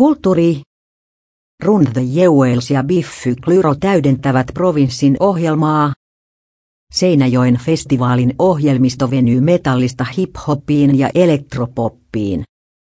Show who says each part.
Speaker 1: Kulttuuri. Run the Jewels ja Biffy Clyro täydentävät provinssin ohjelmaa. Seinäjoen festivaalin ohjelmisto venyy metallista hip-hopiin ja elektropoppiin.